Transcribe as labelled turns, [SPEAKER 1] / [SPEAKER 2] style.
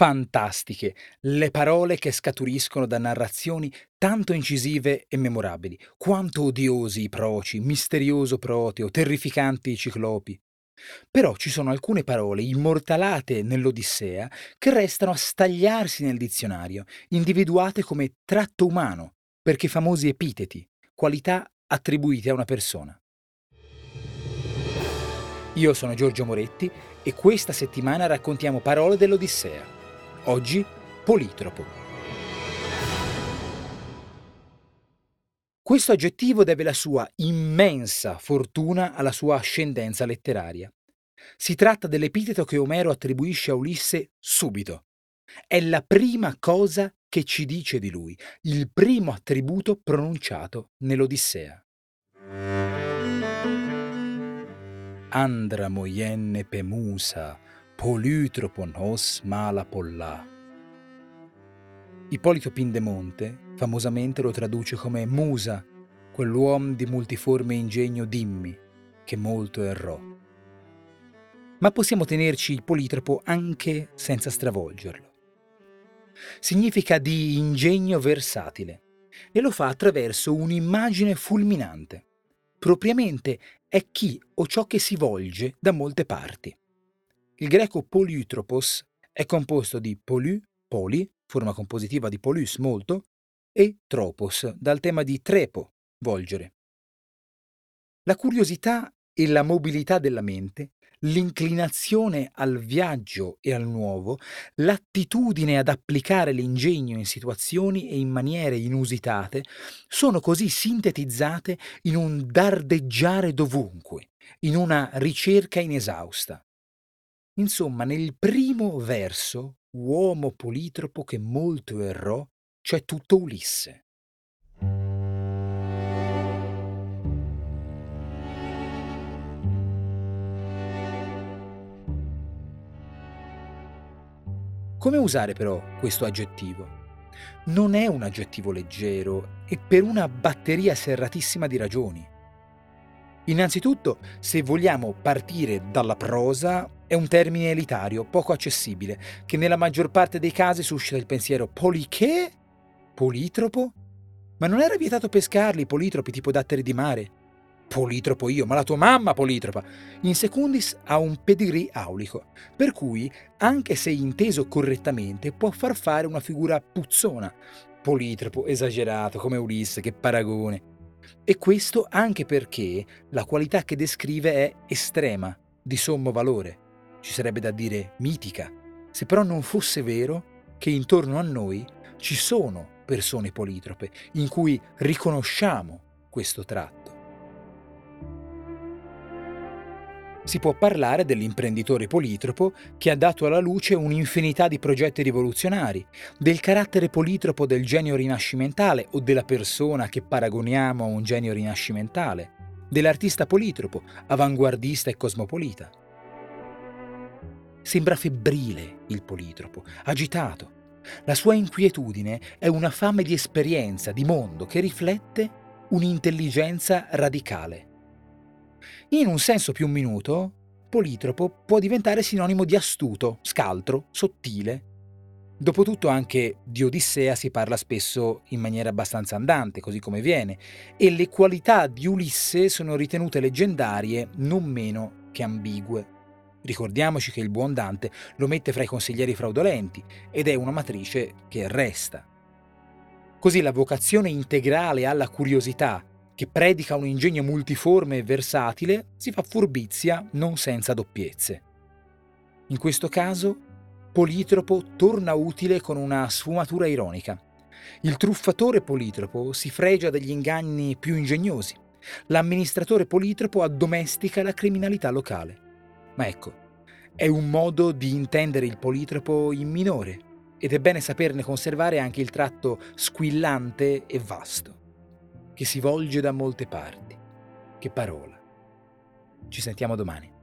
[SPEAKER 1] fantastiche le parole che scaturiscono da narrazioni tanto incisive e memorabili, quanto odiosi i proci, misterioso Proteo, terrificanti i ciclopi. Però ci sono alcune parole immortalate nell'Odissea che restano a stagliarsi nel dizionario, individuate come tratto umano, perché famosi epiteti, qualità attribuite a una persona. Io sono Giorgio Moretti e questa settimana raccontiamo parole dell'Odissea. Oggi politropo. Questo aggettivo deve la sua immensa fortuna alla sua ascendenza letteraria. Si tratta dell'epiteto che Omero attribuisce a Ulisse subito. È la prima cosa che ci dice di lui, il primo attributo pronunciato nell'Odissea. Andra moienne pemusa, polytropon os mala polla. Ippolito Pindemonte famosamente lo traduce come Musa, quell'uomo di multiforme ingegno dimmi, che molto errò. Ma possiamo tenerci il politropo anche senza stravolgerlo. Significa di ingegno versatile e lo fa attraverso un'immagine fulminante. Propriamente è chi o ciò che si volge da molte parti. Il greco polytropos è composto di poly, poli, forma compositiva di polus, molto, e tropos, dal tema di trepo, volgere. La curiosità e la mobilità della mente, l'inclinazione al viaggio e al nuovo, l'attitudine ad applicare l'ingegno in situazioni e in maniere inusitate, sono così sintetizzate in un dardeggiare dovunque, in una ricerca inesausta. Insomma, nel primo verso uomo politropo che molto errò, c'è tutto Ulisse. Come usare però questo aggettivo? Non è un aggettivo leggero e per una batteria serratissima di ragioni. Innanzitutto, se vogliamo partire dalla prosa, è un termine elitario, poco accessibile, che nella maggior parte dei casi suscita il pensiero poliché? Politropo? Ma non era vietato pescarli, politropi tipo datteri di mare? Politropo io, ma la tua mamma politropa. In secundis ha un pedigree aulico, per cui, anche se inteso correttamente, può far fare una figura puzzona. Politropo, esagerato, come Ulisse, che paragone. E questo anche perché la qualità che descrive è estrema, di sommo valore. Ci sarebbe da dire mitica. Se però non fosse vero che intorno a noi ci sono persone politrope in cui riconosciamo questo tratto. Si può parlare dell'imprenditore politropo che ha dato alla luce un'infinità di progetti rivoluzionari, del carattere politropo del genio rinascimentale o della persona che paragoniamo a un genio rinascimentale, dell'artista politropo, avanguardista e cosmopolita. Sembra febbrile il politropo, agitato. La sua inquietudine è una fame di esperienza, di mondo, che riflette un'intelligenza radicale. In un senso più minuto, politropo può diventare sinonimo di astuto, scaltro, sottile. Dopotutto anche di Odissea si parla spesso in maniera abbastanza andante, così come viene, e le qualità di Ulisse sono ritenute leggendarie non meno che ambigue. Ricordiamoci che il buon Dante lo mette fra i consiglieri fraudolenti ed è una matrice che resta. Così la vocazione integrale alla curiosità che predica un ingegno multiforme e versatile, si fa furbizia non senza doppiezze. In questo caso, Politropo torna utile con una sfumatura ironica. Il truffatore Politropo si fregia degli inganni più ingegnosi. L'amministratore Politropo addomestica la criminalità locale. Ma ecco, è un modo di intendere il Politropo in minore ed è bene saperne conservare anche il tratto squillante e vasto che si volge da molte parti. Che parola. Ci sentiamo domani.